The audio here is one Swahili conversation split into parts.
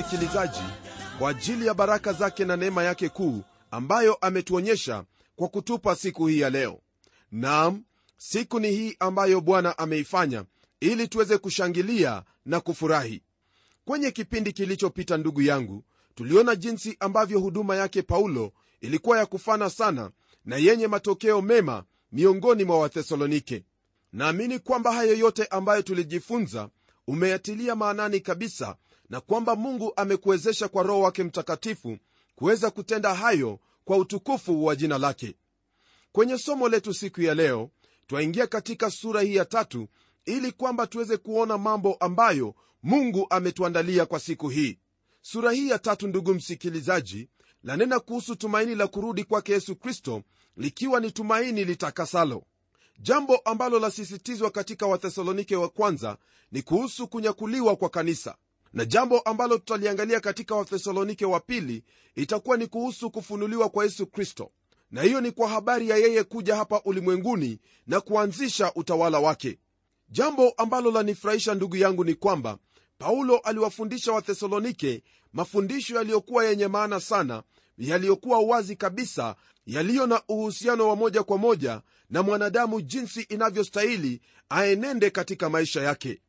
msikilizaji kwa ajili ya baraka zake na neema yake kuu ambayo ametuonyesha kwa kutupa siku hii ya leo. Nam siku ni hii ambayo bwana ameifanya ili tuweze kushangilia na kufurahi. Kwenye kipindi kilichopita ndugu yangu tuliona jinsi ambavyo huduma yake paulo ilikuwa ya kufana sana na yenye matokeo mema miongoni mwa wathesalonike. Naamini kwamba hayo yote ambayo tulijifunza umeyatilia maanani kabisa na kwamba mungu amekuwezesha kwa roho wake mtakatifu kuweza kutenda hayo kwa utukufu wa jina lake. Kwenye somo letu siku ya leo twaingia katika sura hii ya tatu ili kwamba tuweze kuona mambo ambayo mungu ametuandalia kwa siku hii. Sura hii ya tatu ndugu msikilizaji lanena kuhusu tumaini la kurudi kwake yesu kristo likiwa ni tumaini litakasalo. Jambo ambalo lasisitizwa katika wathesalonike wa kwanza ni kuhusu kunyakuliwa kwa kanisa na jambo ambalo tutaliangalia katika wathesalonike wa pili itakuwa ni kuhusu kufunuliwa kwa yesu kristo. Na hiyo ni kwa habari ya yeye kuja hapa ulimwenguni na kuanzisha utawala wake. Jambo ambalo lanifurahisha ndugu yangu ni kwamba paulo aliwafundisha wathesalonike mafundisho yaliyokuwa yenye maana sana yaliyokuwa wazi kabisa yaliyo na uhusiano wa moja kwa moja na mwanadamu jinsi inavyostahili aenende katika maisha yake.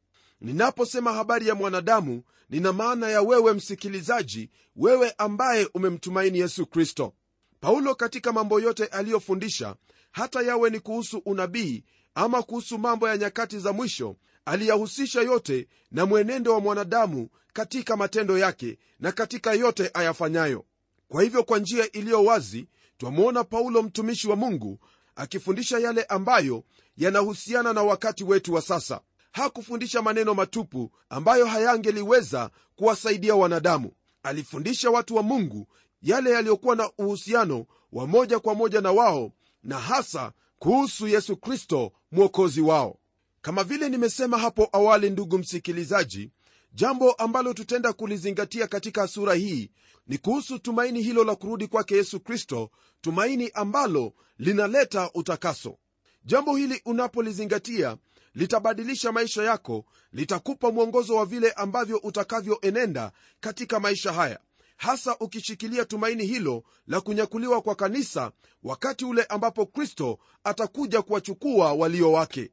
Ninaposema habari ya mwanadamu nina maana ya wewe msikilizaji wewe ambaye umemtumaini yesu kristo. Paulo katika mambo yote aliyofundisha hata yawe ni kuhusu unabii ama kuhusu mambo ya nyakati za mwisho aliyahusisha yote na mwenendo wa mwanadamu katika matendo yake na katika yote ayafanyayo. Kwa hivyo kwa njia iliyo wazi twamwona paulo mtumishi wa mungu akifundisha yale ambayo yanahusiana na wakati wetu wa sasa hakufundisha maneno matupu ambayo hayangeliweza kuwasaidia wanadamu. Alifundisha watu wa mungu yale yaliyokuwa na uhusiano wa moja kwa moja na wao na hasa kuhusu yesu kristo mwokozi wao. Kama vile nimesema hapo awali ndugu msikilizaji jambo ambalo tutenda kulizingatia katika sura hii ni kuhusu tumaini hilo la kurudi kwake yesu kristo tumaini ambalo linaleta utakaso. Jambo hili unapolizingatia litabadilisha maisha yako litakupa mwongozo wa vile ambavyo utakavyoenenda katika maisha haya. Hasa ukishikilia tumaini hilo la kunyakuliwa kwa kanisa wakati ule ambapo kristo atakuja kuwachukua walio wake.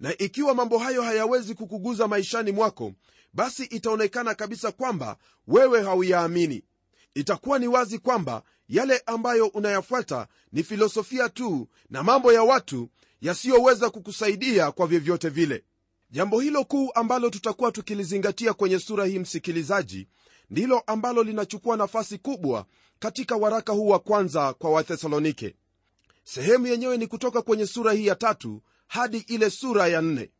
Na ikiwa mambo hayo hayawezi kukuguza maishani mwako basi itaonekana kabisa kwamba wewe hauyaamini. Itakuwa ni wazi kwamba yale ambayo unayafuata ni filosofia tu na mambo ya watu yasiyoweza kukusaidia kwa vyovyote vile. Jambo hilo kuu ambalo tutakuwa tukilizingatia kwenye sura hii msikilizaji ndilo ambalo linachukua nafasi kubwa katika waraka huu wa kwanza kwa wathesalonike. Sehemu yenyewe ni kutoka kwenye sura hii ya tatu hadi ile sura ya nne.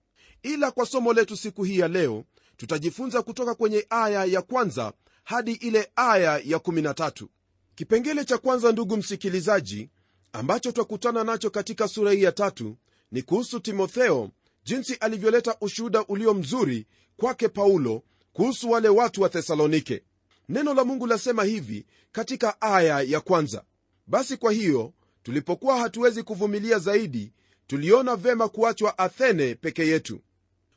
Ila kwa somo letu siku hii ya leo tutajifunza kutoka kwenye aya ya kwanza hadi ile aya ya 13 kipengele cha kwanza ndugu msikilizaji ambacho twakutana nacho katika sura hii ya tatu ni kuhusu timotheo jinsi alivyoleta ushuhuda ulio mzuri kwake paulo kuhusu wale watu wa thesalonike. Neno la mungu lasema hivi katika aya ya kwanza. Basi kwa hiyo tulipokuwa hatuwezi kuvumilia zaidi tuliona vema kuachwa athene peke yetu.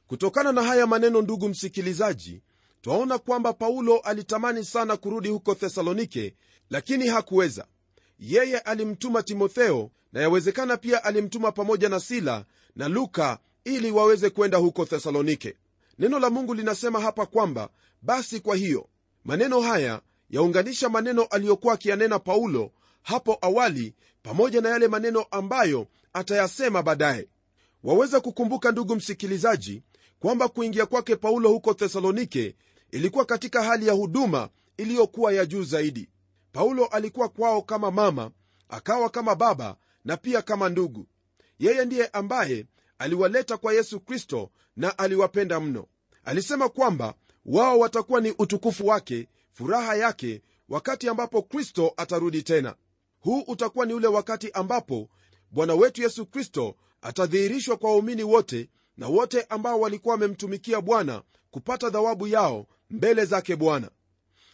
Kutokana na haya maneno ndugu msikilizaji twaona kwamba paulo alitamani sana kurudi huko thesalonike lakini hakuweza yeye alimtuma timotheo na yawezekana pia alimtuma pamoja na sila na luka ili waweze kwenda huko thesalonike. Neno la mungu linasema hapa kwamba basi kwa hiyo maneno haya yaunganisha maneno aliyokuwa akiyanena paulo hapo awali pamoja na yale maneno ambayo atayasema baadaye. Waweza kukumbuka ndugu msikilizaji kwamba kuingia kwake paulo huko thesalonike ilikuwa katika hali ya huduma iliyokuwa ya juu zaidi paulo alikuwa kwao kama mama akawa kama baba na pia kama ndugu. Yeye ndiye ambaye aliwaleta kwa yesu kristo na aliwapenda mno. Alisema kwamba wao watakuwa ni utukufu wake furaha yake wakati ambapo kristo atarudi tena. Huu utakuwa ni ule wakati ambapo bwana wetu yesu kristo atadhihirishwa kwa waumini wote na wote ambao walikuwa wamemtumikia bwana kupata dhawabu yao mbele zake bwana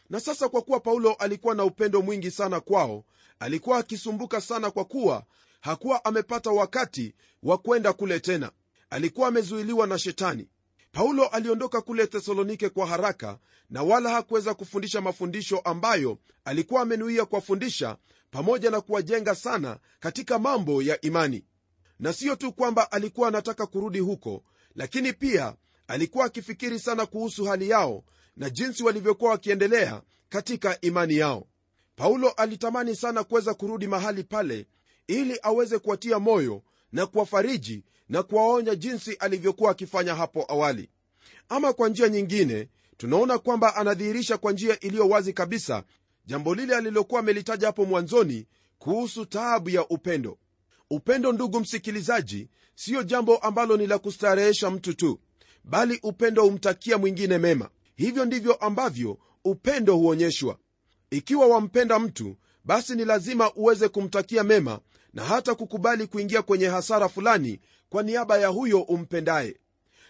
na sasa kwa kuwa paulo alikuwa na upendo mwingi sana kwao alikuwa akisumbuka sana kwa kuwa hakuwa amepata wakati wa kwenda kule tena. Alikuwa amezuiliwa na shetani. Paulo aliondoka kule thesalonike kwa haraka na wala hakuweza kufundisha mafundisho ambayo alikuwa amenuia kuwafundisha pamoja na kuwajenga sana katika mambo ya imani. Na siyo tu kwamba alikuwa anataka kurudi huko lakini pia alikuwa akifikiri sana kuhusu hali yao na jinsi walivyokuwa wakiendelea katika imani yao. Paulo alitamani sana kuweza kurudi mahali pale ili aweze kuwatia moyo na kuwafariji na kuwaonya jinsi alivyokuwa akifanya hapo awali. Ama kwa njia nyingine tunaona kwamba anadhihirisha kwa njia iliyo wazi kabisa jambo lile alilokuwa amelitaja hapo mwanzoni kuhusu taabu ya upendo. Upendo ndugu msikilizaji siyo jambo ambalo ni la kustarehesha mtu tu bali upendo humtakia mwingine mema hivyo ndivyo ambavyo upendo huonyeshwa. Ikiwa wampenda mtu basi ni lazima uweze kumtakia mema na hata kukubali kuingia kwenye hasara fulani kwa niaba ya huyo umpendaye.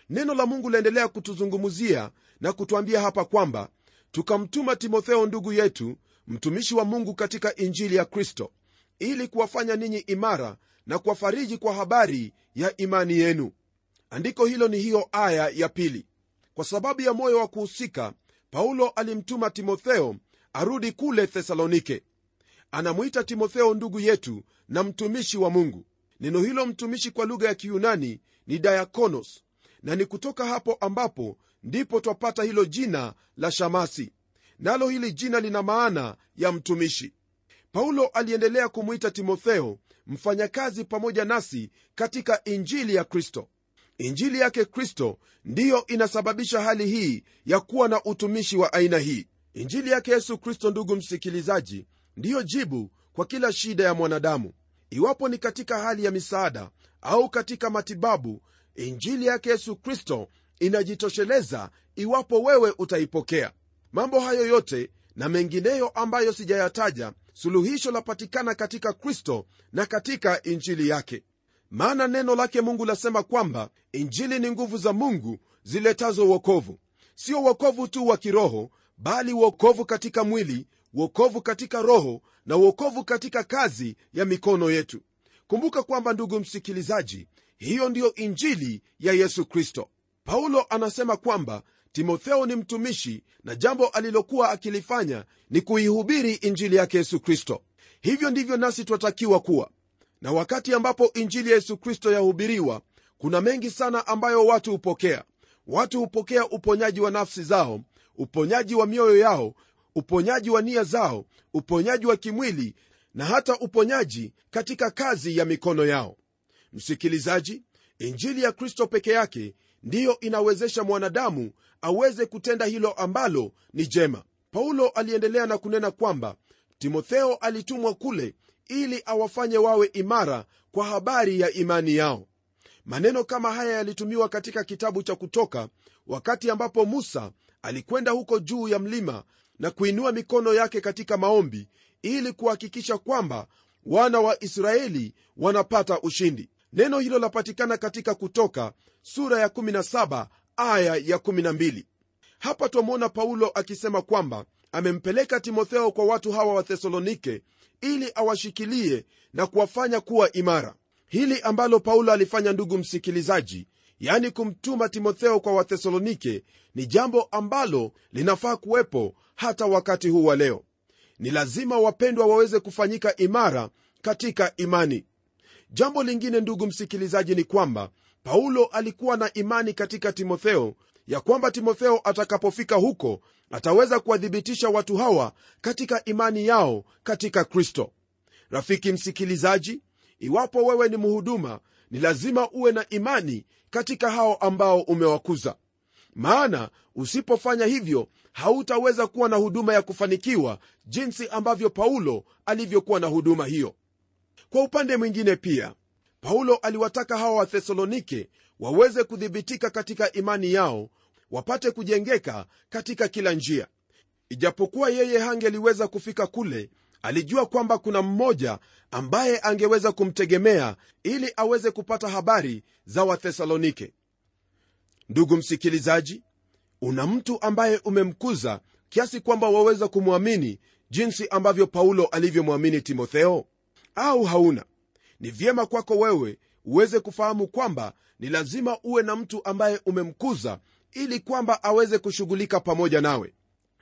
Neno la mungu laendelea kutuzungumzia na kutwambia hapa kwamba tukamtuma timotheo ndugu yetu mtumishi wa mungu katika injili ya kristo ili kuwafanya ninyi imara na kuwafariji kwa habari ya imani yenu. Andiko hilo ni hiyo aya ya pili kwa sababu ya moyo wa kuhusika paulo alimtuma timotheo arudi kule thesalonike. Anamwita timotheo ndugu yetu na mtumishi wa mungu. Neno hilo mtumishi kwa lugha ya kiyunani ni diakonos na ni kutoka hapo ambapo ndipo twapata hilo jina la shamasi. Nalo hili jina lina maana ya mtumishi. Paulo aliendelea kumwita timotheo mfanyakazi pamoja nasi katika injili ya kristo injili yake kristo ndiyo inasababisha hali hii ya kuwa na utumishi wa aina hii. Injili yake yesu kristo ndugu msikilizaji ndiyo jibu kwa kila shida ya mwanadamu. Iwapo ni katika hali ya misaada au katika matibabu injili yake yesu kristo inajitosheleza iwapo wewe utaipokea. Mambo hayo yote na mengineyo ambayo sijayataja suluhisho lapatikana katika kristo na katika injili yake maana neno lake mungu lasema kwamba injili ni nguvu za mungu ziletazo uokovu sio uokovu tu wa kiroho bali uokovu katika mwili uokovu katika roho na uokovu katika kazi ya mikono yetu. Kumbuka kwamba ndugu msikilizaji hiyo ndiyo injili ya yesu kristo. Paulo anasema kwamba timotheo ni mtumishi na jambo alilokuwa akilifanya ni kuihubiri injili yake yesu kristo. Hivyo ndivyo nasi twatakiwa kuwa na wakati ambapo injili ya yesu kristo yahubiriwa kuna mengi sana ambayo watu hupokea. Watu hupokea uponyaji wa nafsi zao uponyaji wa mioyo yao uponyaji wa nia zao uponyaji wa kimwili na hata uponyaji katika kazi ya mikono yao. Msikilizaji injili ya kristo peke yake ndiyo inawezesha mwanadamu aweze kutenda hilo ambalo ni jema. Paulo aliendelea na kunena kwamba timotheo alitumwa kule ili awafanye wawe imara kwa habari ya imani yao. Maneno kama haya yalitumiwa katika kitabu cha kutoka wakati ambapo musa alikwenda huko juu ya mlima na kuinua mikono yake katika maombi ili kuhakikisha kwamba wana wa israeli wanapata ushindi. Neno hilo lapatikana katika kutoka sura ya 17 aya ya 12 hapa twamwona paulo akisema kwamba amempeleka timotheo kwa watu hawa wa thesalonike ili awashikilie na kuwafanya kuwa imara. Hili ambalo paulo alifanya ndugu msikilizaji yani kumtuma timotheo kwa wathesalonike ni jambo ambalo linafaa kuwepo hata wakati huu wa leo. Ni lazima wapendwa waweze kufanyika imara katika imani. Jambo lingine ndugu msikilizaji ni kwamba paulo alikuwa na imani katika timotheo ya kwamba timotheo atakapofika huko ataweza kuwathibitisha watu hawa katika imani yao katika kristo. Rafiki msikilizaji iwapo wewe ni mhuduma ni lazima uwe na imani katika hao ambao umewakuza. Maana usipofanya hivyo hautaweza kuwa na huduma ya kufanikiwa jinsi ambavyo paulo alivyokuwa na huduma hiyo. Kwa upande mwingine pia paulo aliwataka hawa wathesalonike waweze kuthibitika katika imani yao wapate kujengeka katika kila njia. Ijapokuwa yeye hangeliweza kufika kule alijua kwamba kuna mmoja ambaye angeweza kumtegemea ili aweze kupata habari za wathesalonike. Ndugu msikilizaji una mtu ambaye umemkuza kiasi kwamba waweza kumwamini jinsi ambavyo paulo alivyomwamini timotheo? Au hauna? Ni vyema kwako wewe uweze kufahamu kwamba ni lazima uwe na mtu ambaye umemkuza ili kwamba aweze kushughulika pamoja nawe.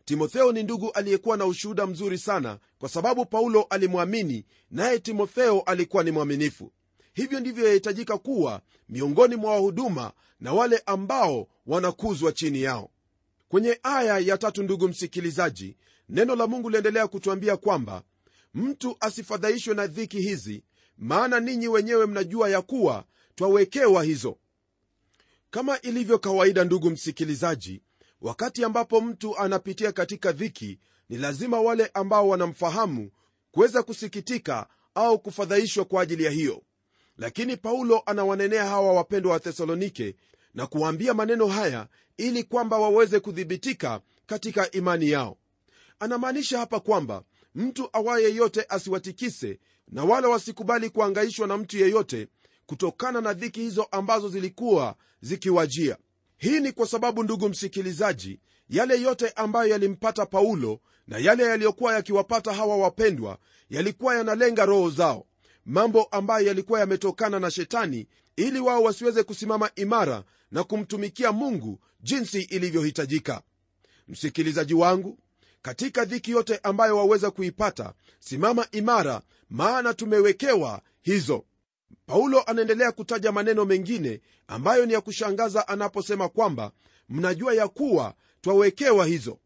Timotheo ni ndugu aliyekuwa na ushuhuda mzuri sana kwa sababu paulo alimwamini naye timotheo alikuwa ni mwaminifu. Hivyo ndivyo yahitajika kuwa miongoni mwa wahuduma na wale ambao wanakuzwa chini yao. Kwenye aya ya tatu ndugu msikilizaji neno la mungu liendelea kutuambia kwamba mtu asifadhaishwe na dhiki hizi maana ninyi wenyewe mnajua ya kuwa twawekewa hizo kama ilivyo kawaida ndugu msikilizaji wakati ambapo mtu anapitia katika dhiki ni lazima wale ambao wanamfahamu kuweza kusikitika au kufadhaishwa kwa ajili ya hiyo. Lakini paulo anawanenea hawa wapendwa wa thesalonike na kuwaambia maneno haya ili kwamba waweze kudhibitika katika imani yao. Anamaanisha hapa kwamba mtu awaye yeyote asiwatikise na wala wasikubali kuangaishwa na mtu yeyote kutokana na dhiki hizo ambazo zilikuwa zikiwajia. Hii ni kwa sababu ndugu msikilizaji yale yote ambayo yalimpata paulo na yale yaliyokuwa yakiwapata hawa wapendwa yalikuwa yanalenga roho zao. Mambo ambayo yalikuwa yametokana na shetani ili wao wasiweze kusimama imara na kumtumikia mungu jinsi ilivyohitajika. Msikilizaji wangu katika dhiki yote ambayo waweza kuipata simama imara maana tumewekewa hizo paulo anaendelea kutaja maneno mengine ambayo ni ya kushangaza anaposema kwamba mnajua ya kuwa twawekewa hizo.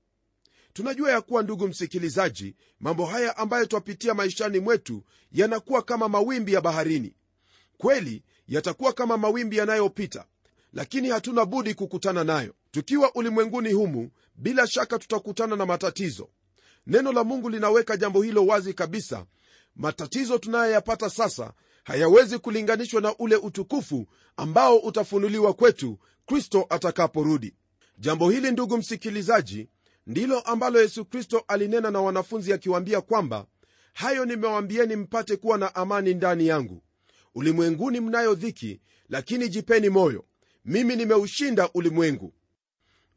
Tunajua ya kuwa ndugu msikilizaji mambo haya ambayo twapitia maishani mwetu yanakuwa kama mawimbi ya baharini. Kweli yatakuwa kama mawimbi yanayopita lakini hatuna budi kukutana nayo. Tukiwa ulimwenguni humu bila shaka tutakutana na matatizo. Neno la mungu linaweka jambo hilo wazi kabisa. Matatizo tunayoyapata sasa hayawezi kulinganishwa na ule utukufu ambao utafunuliwa kwetu kristo atakaporudi. Jambo hili ndugu msikilizaji ndilo ambalo yesu kristo alinena na wanafunzi akiwaambia kwamba hayo nimewaambieni mpate kuwa na amani ndani yangu. Ulimwenguni mnayo dhiki lakini jipeni moyo. Mimi nimeushinda ulimwengu.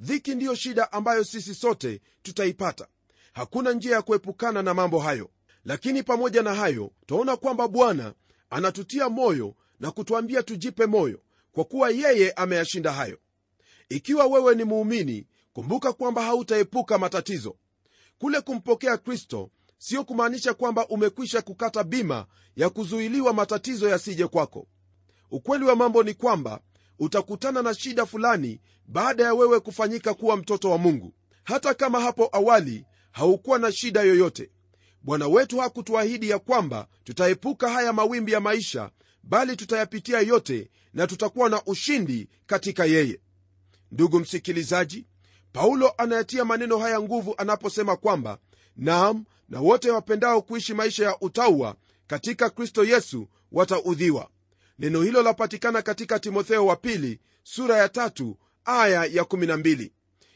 Dhiki ndiyo shida ambayo sisi sote tutaipata. Hakuna njia ya kuepukana na mambo hayo. Lakini pamoja na hayo twaona kwamba bwana anatutia moyo na kutwambia tujipe moyo kwa kuwa yeye ameyashinda hayo. Ikiwa wewe ni muumini kumbuka kwamba hautaepuka matatizo. Kule kumpokea kristo sio kumaanisha kwamba umekwisha kukata bima ya kuzuiliwa matatizo yasije kwako. Ukweli wa mambo ni kwamba utakutana na shida fulani baada ya wewe kufanyika kuwa mtoto wa mungu. Hata kama hapo awali haukuwa na shida yoyote bwana wetu hakutuahidi ya kwamba tutaepuka haya mawimbi ya maisha bali tutayapitia yote na tutakuwa na ushindi katika yeye. Ndugu msikilizaji paulo anayatia maneno haya nguvu anaposema kwamba naam na wote wapendao kuishi maisha ya utaua katika kristo yesu wataudhiwa. Neno hilo lapatikana katika timotheo wa pili sura ya tatu aya ya 12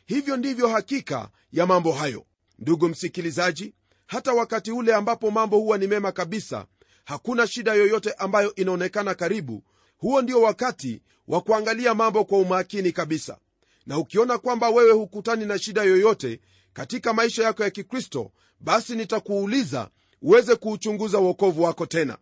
hivyo ndivyo hakika ya mambo hayo. Ndugu msikilizaji hata wakati ule ambapo mambo huwa ni mema kabisa hakuna shida yoyote ambayo inaonekana karibu. Huo ndio wakati wa kuangalia mambo kwa umakini kabisa. Na ukiona kwamba wewe hukutani na shida yoyote katika maisha yako ya kikristo basi nitakuuliza uweze kuuchunguza uokovu wako tena.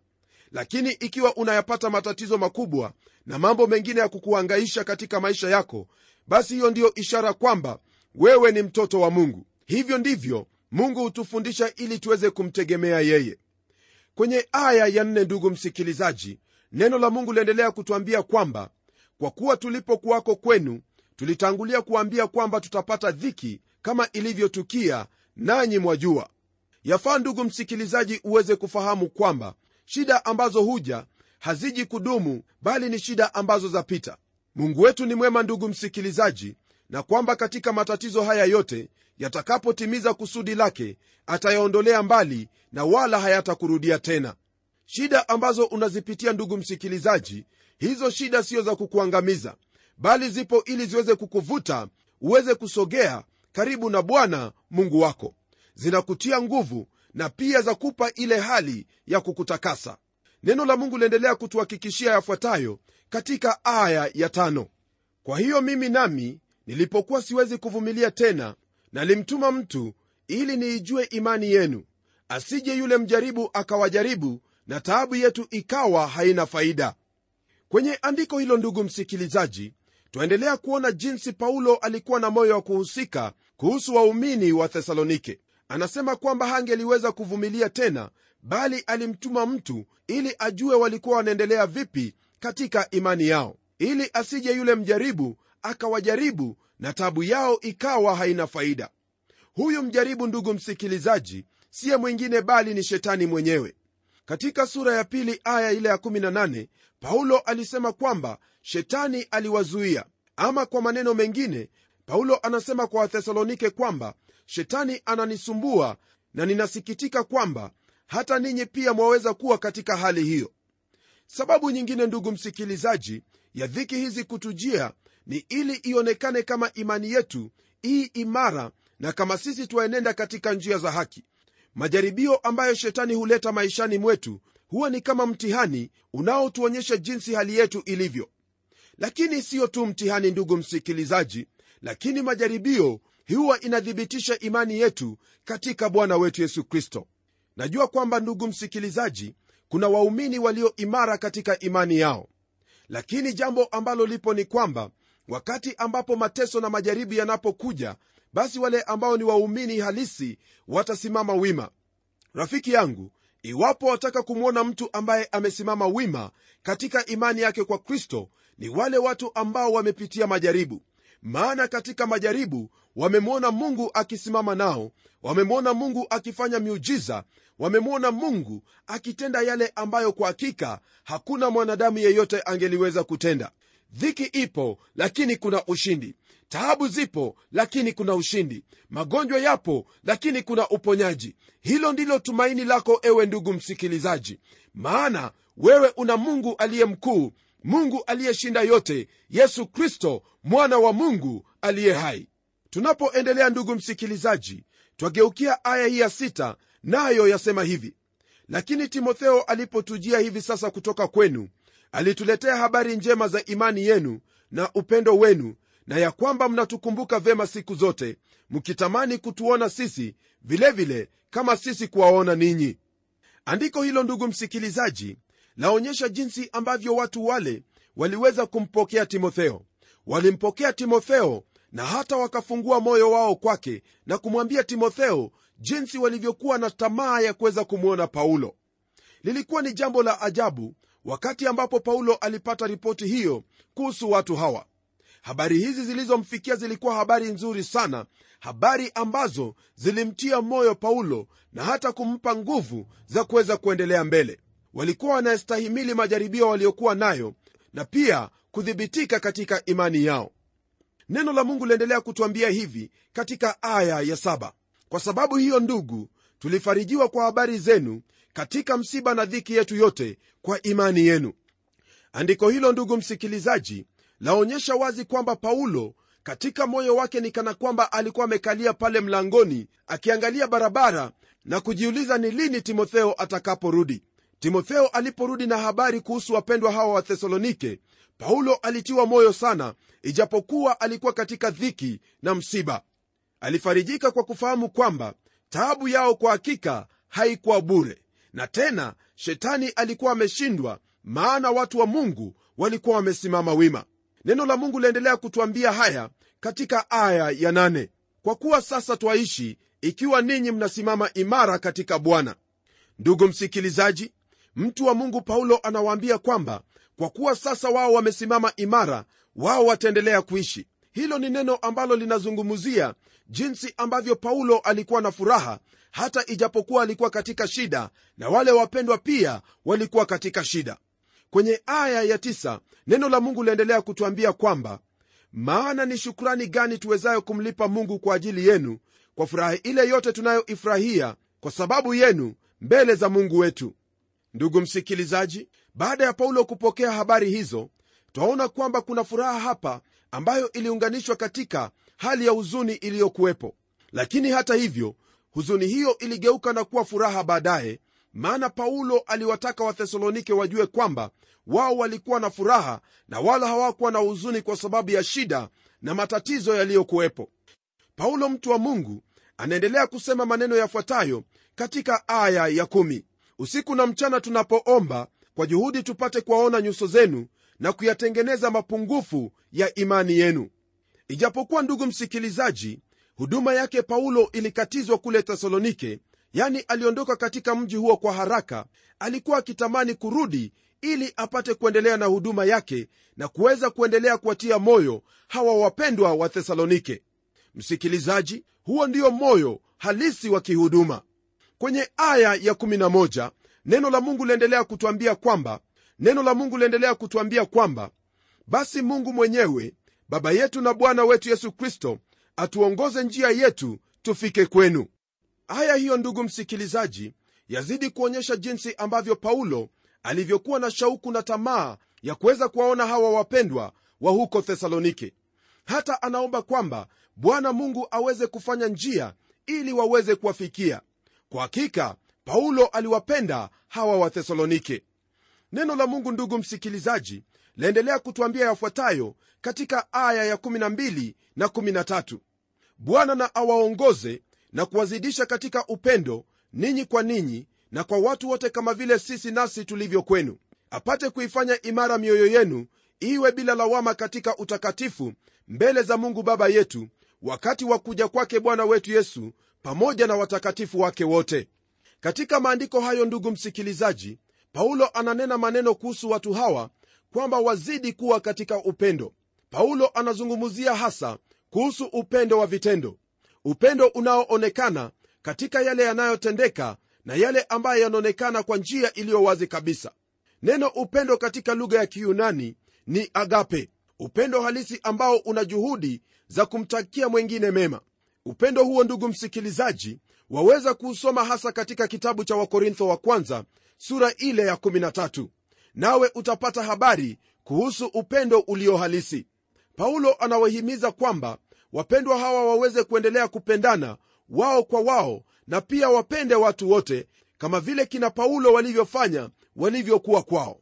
Lakini ikiwa unayapata matatizo makubwa na mambo mengine ya kukuhangaisha katika maisha yako basi hiyo ndiyo ishara kwamba wewe ni mtoto wa mungu. Hivyo ndivyo mungu hutufundisha ili tuweze kumtegemea yeye. Kwenye aya ya nne ndugu msikilizaji neno la mungu liendelea kutwambia kwamba kwa kuwa tulipokuwako kwenu tulitangulia kuambia kwamba tutapata dhiki kama ilivyotukia nanyi mwajua. Yafaa ndugu msikilizaji uweze kufahamu kwamba shida ambazo huja haziji kudumu bali ni shida ambazo zapita. Mungu wetu ni mwema ndugu msikilizaji na kwamba katika matatizo haya yote yatakapotimiza kusudi lake atayaondolea mbali na wala hayatakurudia tena. Shida ambazo unazipitia ndugu msikilizaji hizo shida siyo za kukuangamiza bali zipo ili ziweze kukuvuta uweze kusogea karibu na bwana mungu wako. Zinakutia nguvu na pia za kupa ile hali ya kukutakasa. Neno la mungu liendelea kutuhakikishia yafuatayo katika aya ya tano. Kwa hiyo mimi nami nilipokuwa siwezi kuvumilia tena nalimtuma mtu ili niijue imani yenu. Asije yule mjaribu akawajaribu na taabu yetu ikawa haina faida. Kwenye andiko hilo ndugu msikilizaji twaendelea kuona jinsi paulo alikuwa na moyo wa kuhusika kuhusu waumini wa thesalonike. Anasema kwamba hangeliweza kuvumilia tena bali alimtuma mtu ili ajue walikuwa wanaendelea vipi katika imani yao. Ili asije yule mjaribu akawajaribu na tabu yao ikawa haina faida. Huyu mjaribu ndugu msikilizaji siye mwingine bali ni shetani mwenyewe. Katika sura ya pili aya ile ya 18 paulo alisema kwamba shetani aliwazuia. Ama kwa maneno mengine paulo anasema kwa wathesalonike kwamba shetani ananisumbua na ninasikitika kwamba hata ninyi pia mwaweza kuwa katika hali hiyo. Sababu nyingine ndugu msikilizaji ya dhiki hizi kutujia ni ili ionekane kama imani yetu ii imara na kama sisi twaenenda katika njia za haki. Majaribio ambayo shetani huleta maishani mwetu huwa ni kama mtihani unaotuonyesha jinsi hali yetu ilivyo. Lakini siyo tu mtihani ndugu msikilizaji lakini majaribio huwa inathibitisha imani yetu katika bwana wetu yesu kristo. Najua kwamba ndugu msikilizaji kuna waumini walio imara katika imani yao. Lakini jambo ambalo lipo ni kwamba wakati ambapo mateso na majaribu yanapokuja basi wale ambao ni waumini halisi watasimama wima. Rafiki yangu iwapo wataka kumwona mtu ambaye amesimama wima katika imani yake kwa kristo ni wale watu ambao wamepitia majaribu. Maana katika majaribu wamemwona mungu akisimama nao wamemwona mungu akifanya miujiza wamemwona mungu akitenda yale ambayo kwa hakika hakuna mwanadamu yeyote angeliweza kutenda dhiki ipo lakini kuna ushindi. Taabu zipo lakini kuna ushindi. Magonjwa yapo lakini kuna uponyaji. Hilo ndilo tumaini lako ewe ndugu msikilizaji. Maana wewe una mungu aliye mkuu mungu aliyeshinda yote yesu kristo mwana wa mungu aliye hai. Tunapoendelea ndugu msikilizaji twageukia aya hii ya sita nayo yasema hivi. Lakini timotheo alipotujia hivi sasa kutoka kwenu alituletea habari njema za imani yenu na upendo wenu na ya kwamba mnatukumbuka vema siku zote mkitamani kutuona sisi vilevile vile, kama sisi kuwaona ninyi. Andiko hilo ndugu msikilizaji laonyesha jinsi ambavyo watu wale waliweza kumpokea timotheo. Walimpokea timotheo na hata wakafungua moyo wao kwake na kumwambia timotheo jinsi walivyokuwa na tamaa ya kuweza kumwona paulo. Lilikuwa ni jambo la ajabu wakati ambapo paulo alipata ripoti hiyo kuhusu watu hawa. Habari hizi zilizomfikia zilikuwa habari nzuri sana habari ambazo zilimtia moyo paulo na hata kumpa nguvu za kuweza kuendelea mbele. Walikuwa wanastahimili majaribio waliokuwa nayo na pia kuthibitika katika imani yao. Neno la mungu liendelea kutuambia hivi katika aya ya saba. Kwa sababu hiyo ndugu tulifarijiwa kwa habari zenu katika msiba na dhiki yetu yote kwa imani yenu. Andiko hilo ndugu msikilizaji laonyesha wazi kwamba paulo katika moyo wake ni kana kwamba alikuwa amekalia pale mlangoni akiangalia barabara na kujiuliza ni lini timotheo atakaporudi. Timotheo aliporudi na habari kuhusu wapendwa hawa wa thesalonike paulo alitiwa moyo sana ijapokuwa alikuwa katika dhiki na msiba. Alifarijika kwa kufahamu kwamba taabu yao kwa hakika haikuwa bure na tena shetani alikuwa ameshindwa maana watu wa mungu walikuwa wamesimama wima. Neno la mungu liendelea kutwambia haya katika aya ya nane. kwa kuwa sasa twaishi ikiwa ninyi mnasimama imara katika bwana. Ndugu msikilizaji mtu wa mungu paulo anawaambia kwamba kwa kuwa sasa wao wamesimama imara wao wataendelea kuishi. Hilo ni neno ambalo linazungumzia jinsi ambavyo paulo alikuwa na furaha hata ijapokuwa alikuwa katika shida na wale wapendwa pia walikuwa katika shida. Kwenye aya ya tisa, neno la mungu liendelea kutuambia kwamba maana ni shukrani gani tuwezayo kumlipa mungu kwa ajili yenu kwa furaha ile yote tunayoifurahia kwa sababu yenu mbele za mungu wetu? Ndugu msikilizaji baada ya paulo kupokea habari hizo twaona kwamba kuna furaha hapa ambayo iliunganishwa katika hali ya huzuni iliyokuwepo. Lakini hata hivyo huzuni hiyo iligeuka na kuwa furaha baadaye maana paulo aliwataka wathesalonike wajue kwamba wao walikuwa na furaha na wala hawakuwa na huzuni kwa sababu ya shida na matatizo yaliyokuwepo paulo mtu wa mungu anaendelea kusema maneno yafuatayo katika aya ya kumi. usiku na mchana tunapoomba kwa juhudi tupate kuwaona nyuso zenu na kuyatengeneza mapungufu ya imani yenu ijapokuwa ndugu msikilizaji huduma yake paulo ilikatizwa kule tesalonike yani aliondoka katika mji huo kwa haraka. Alikuwa akitamani kurudi ili apate kuendelea na huduma yake na kuweza kuendelea kuwatia moyo hawa wapendwa wa thesalonike msikilizaji huo ndio moyo halisi wa kihuduma. Kwenye aya ya 11 neno la mungu liendelea kutwambia kwamba neno la mungu liendelea kutwambia kwamba basi mungu mwenyewe baba yetu na bwana wetu yesu kristo atuongoze njia yetu tufike kwenu. Aya hiyo ndugu msikilizaji yazidi kuonyesha jinsi ambavyo paulo alivyokuwa na shauku na tamaa ya kuweza kuwaona hawa wapendwa wa huko thesalonike. Hata anaomba kwamba bwana mungu aweze kufanya njia ili waweze kuwafikia. Kwa hakika paulo aliwapenda hawa wathesalonike neno la mungu ndugu msikilizaji laendelea kutwambia yafuatayo katika aya ya12 na 13 bwana na awaongoze na kuwazidisha katika upendo ninyi kwa ninyi na kwa watu wote kama vile sisi nasi tulivyo kwenu. Apate kuifanya imara mioyo yenu iwe bila lawama katika utakatifu mbele za mungu baba yetu wakati wa kuja kwake bwana wetu yesu pamoja na watakatifu wake wote. Katika maandiko hayo ndugu msikilizaji paulo ananena maneno kuhusu watu hawa kwamba wazidi kuwa katika upendo. Paulo anazungumzia hasa kuhusu upendo wa vitendo upendo unaoonekana katika yale yanayotendeka na yale ambayo yanaonekana kwa njia iliyo wazi kabisa. Neno upendo katika lugha ya kiyunani ni agape upendo halisi ambao una juhudi za kumtakia mwengine mema. Upendo huo ndugu msikilizaji waweza kuusoma hasa katika kitabu cha wakorintho wa kwanza sura ile ya 13 nawe utapata habari kuhusu upendo ulio halisi paulo anawahimiza kwamba wapendwa hawa waweze kuendelea kupendana wao kwa wao na pia wapende watu wote kama vile kina paulo walivyofanya walivyokuwa kwao.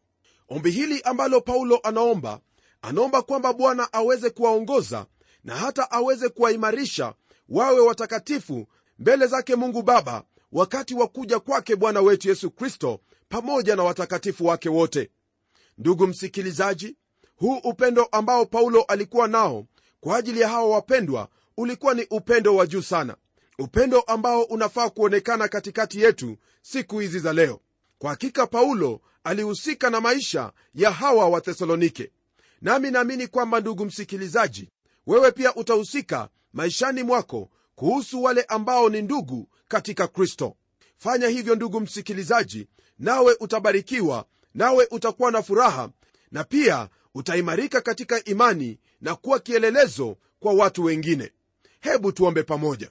Ombi hili ambalo paulo anaomba anaomba kwamba bwana aweze kuwaongoza na hata aweze kuwaimarisha wawe watakatifu mbele zake mungu baba wakati wa kuja kwake bwana wetu yesu kristo pamoja na watakatifu wake wote. Ndugu msikilizaji huu upendo ambao paulo alikuwa nao kwa ajili ya hawa wapendwa ulikuwa ni upendo wa juu sana. Upendo ambao unafaa kuonekana katikati yetu siku hizi za leo. Kwa hakika paulo alihusika na maisha ya hawa wathesalonike nami naamini kwamba ndugu msikilizaji wewe pia utahusika maishani mwako kuhusu wale ambao ni ndugu katika kristo. Fanya hivyo ndugu msikilizaji nawe utabarikiwa nawe utakuwa na furaha na pia utaimarika katika imani na kuwa kielelezo kwa watu wengine. Hebu tuombe pamoja.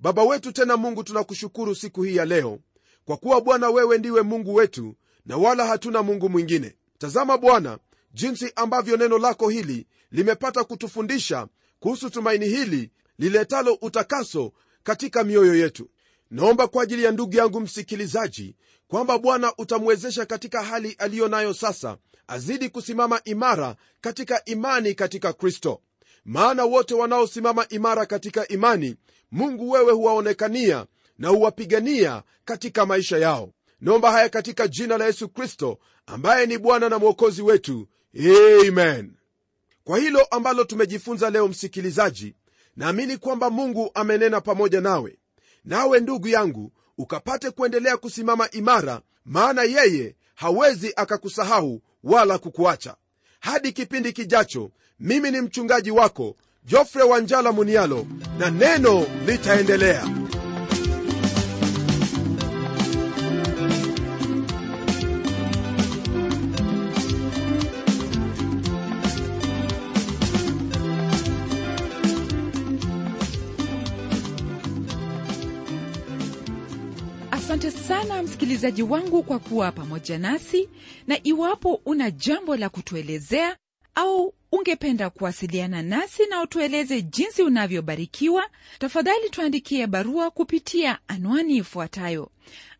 Baba wetu tena mungu tunakushukuru siku hii ya leo kwa kuwa bwana wewe ndiwe mungu wetu na wala hatuna mungu mwingine. Tazama bwana jinsi ambavyo neno lako hili limepata kutufundisha kuhusu tumaini hili liletalo utakaso katika mioyo yetu naomba kwa ajili ya ndugu yangu msikilizaji kwamba bwana utamwezesha katika hali aliyo nayo sasa azidi kusimama imara katika imani katika kristo. Maana wote wanaosimama imara katika imani mungu wewe huwaonekania na huwapigania katika maisha yao. Naomba haya katika jina la yesu kristo ambaye ni bwana na mwokozi wetu. Amen. Kwa hilo ambalo tumejifunza leo msikilizaji naamini kwamba mungu amenena pamoja nawe nawe ndugu yangu ukapate kuendelea kusimama imara maana yeye hawezi akakusahau wala kukuacha. Hadi kipindi kijacho mimi ni mchungaji wako jofre wanjala munialo na neno litaendelea sana msikilizaji wangu kwa kuwa pamoja nasi na iwapo una jambo la kutuelezea au ungependa kuwasiliana nasi na utueleze jinsi unavyobarikiwa tafadhali tuandikie barua kupitia anwani ifuatayo.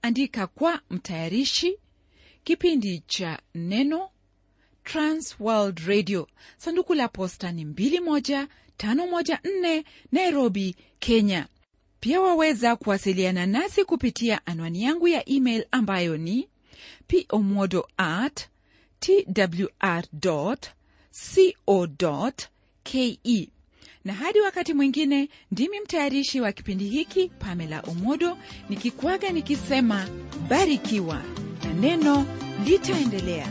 Andika kwa mtayarishi kipindi cha neno transworld radio. Sanduku la posta ni 21514 nairobi kenya pia waweza kuwasiliana nasi kupitia anwani yangu ya email ambayo ni pomodo at twr co ke na hadi wakati mwingine ndimi mtayarishi wa kipindi hiki pamela omodo nikikwaga nikisema barikiwa na neno litaendelea